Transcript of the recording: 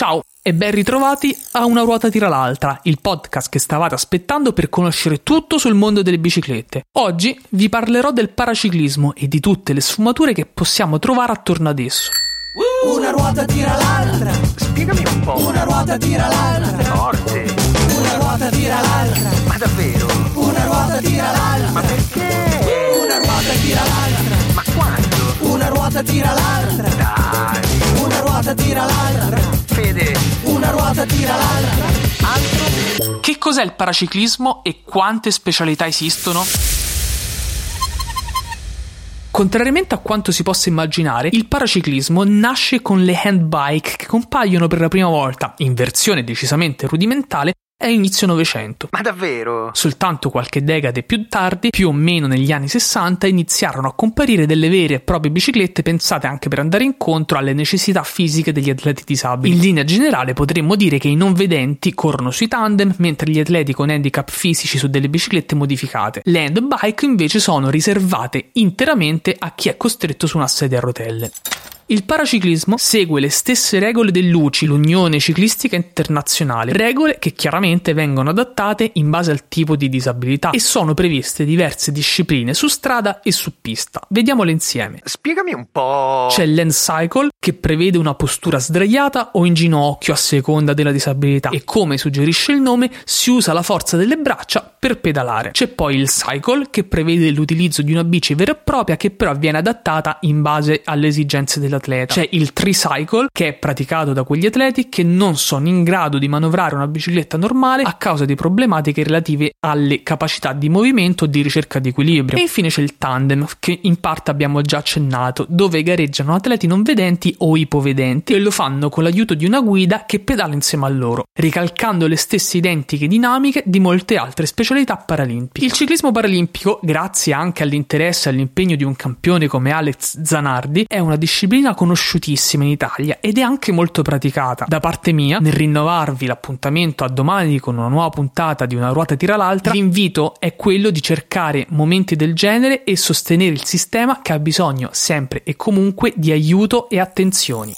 Ciao e ben ritrovati a Una ruota tira l'altra, il podcast che stavate aspettando per conoscere tutto sul mondo delle biciclette. Oggi vi parlerò del paraciclismo e di tutte le sfumature che possiamo trovare attorno ad esso. Una ruota tira l'altra, Spiegami un po'. una ruota tira l'altra, Forte. una ruota tira l'altra, Ma davvero? una ruota tira l'altra, Ma perché? una ruota tira l'altra, Ma quando? una ruota tira l'altra, Dai. una ruota tira l'altra. Ruota tira l'altra. Altro? Che cos'è il paraciclismo e quante specialità esistono? Contrariamente a quanto si possa immaginare, il paraciclismo nasce con le handbike che compaiono per la prima volta, in versione decisamente rudimentale, a inizio Novecento. Ma davvero? Soltanto qualche decade più tardi, più o meno negli anni 60, iniziarono a comparire delle vere e proprie biciclette pensate anche per andare incontro alle necessità fisiche degli atleti disabili. In linea generale potremmo dire che i non vedenti corrono sui tandem, mentre gli atleti con handicap fisici su delle biciclette modificate. Le handbike invece sono riservate interamente a chi è costretto su una sedia a rotelle. Il paraciclismo segue le stesse regole dell'UCI, l'Unione Ciclistica Internazionale, regole che chiaramente vengono adattate in base al tipo di disabilità e sono previste diverse discipline su strada e su pista. Vediamole insieme. Spiegami un po'. C'è l'end cycle che prevede una postura sdraiata o in ginocchio a seconda della disabilità e come suggerisce il nome si usa la forza delle braccia per pedalare. C'è poi il cycle che prevede l'utilizzo di una bici vera e propria che però viene adattata in base alle esigenze dell'atleta. C'è il tricycle che è praticato da quegli atleti che non sono in grado di manovrare una bicicletta normale a causa di problematiche relative alle capacità di movimento o di ricerca di equilibrio. E infine c'è il tandem che in parte abbiamo già accennato, dove gareggiano atleti non vedenti o ipovedenti e lo fanno con l'aiuto di una guida che pedala insieme a loro, ricalcando le stesse identiche dinamiche di molte altre specialità paralimpiche. Il ciclismo paralimpico, grazie anche all'interesse e all'impegno di un campione come Alex Zanardi, è una disciplina conosciutissima in Italia ed è anche molto praticata. Da parte mia, nel rinnovarvi l'appuntamento a domani con una nuova puntata di Una ruota tira l'altra, l'invito è quello di cercare momenti del genere e sostenere il sistema che ha bisogno sempre e comunque di aiuto e attenzioni.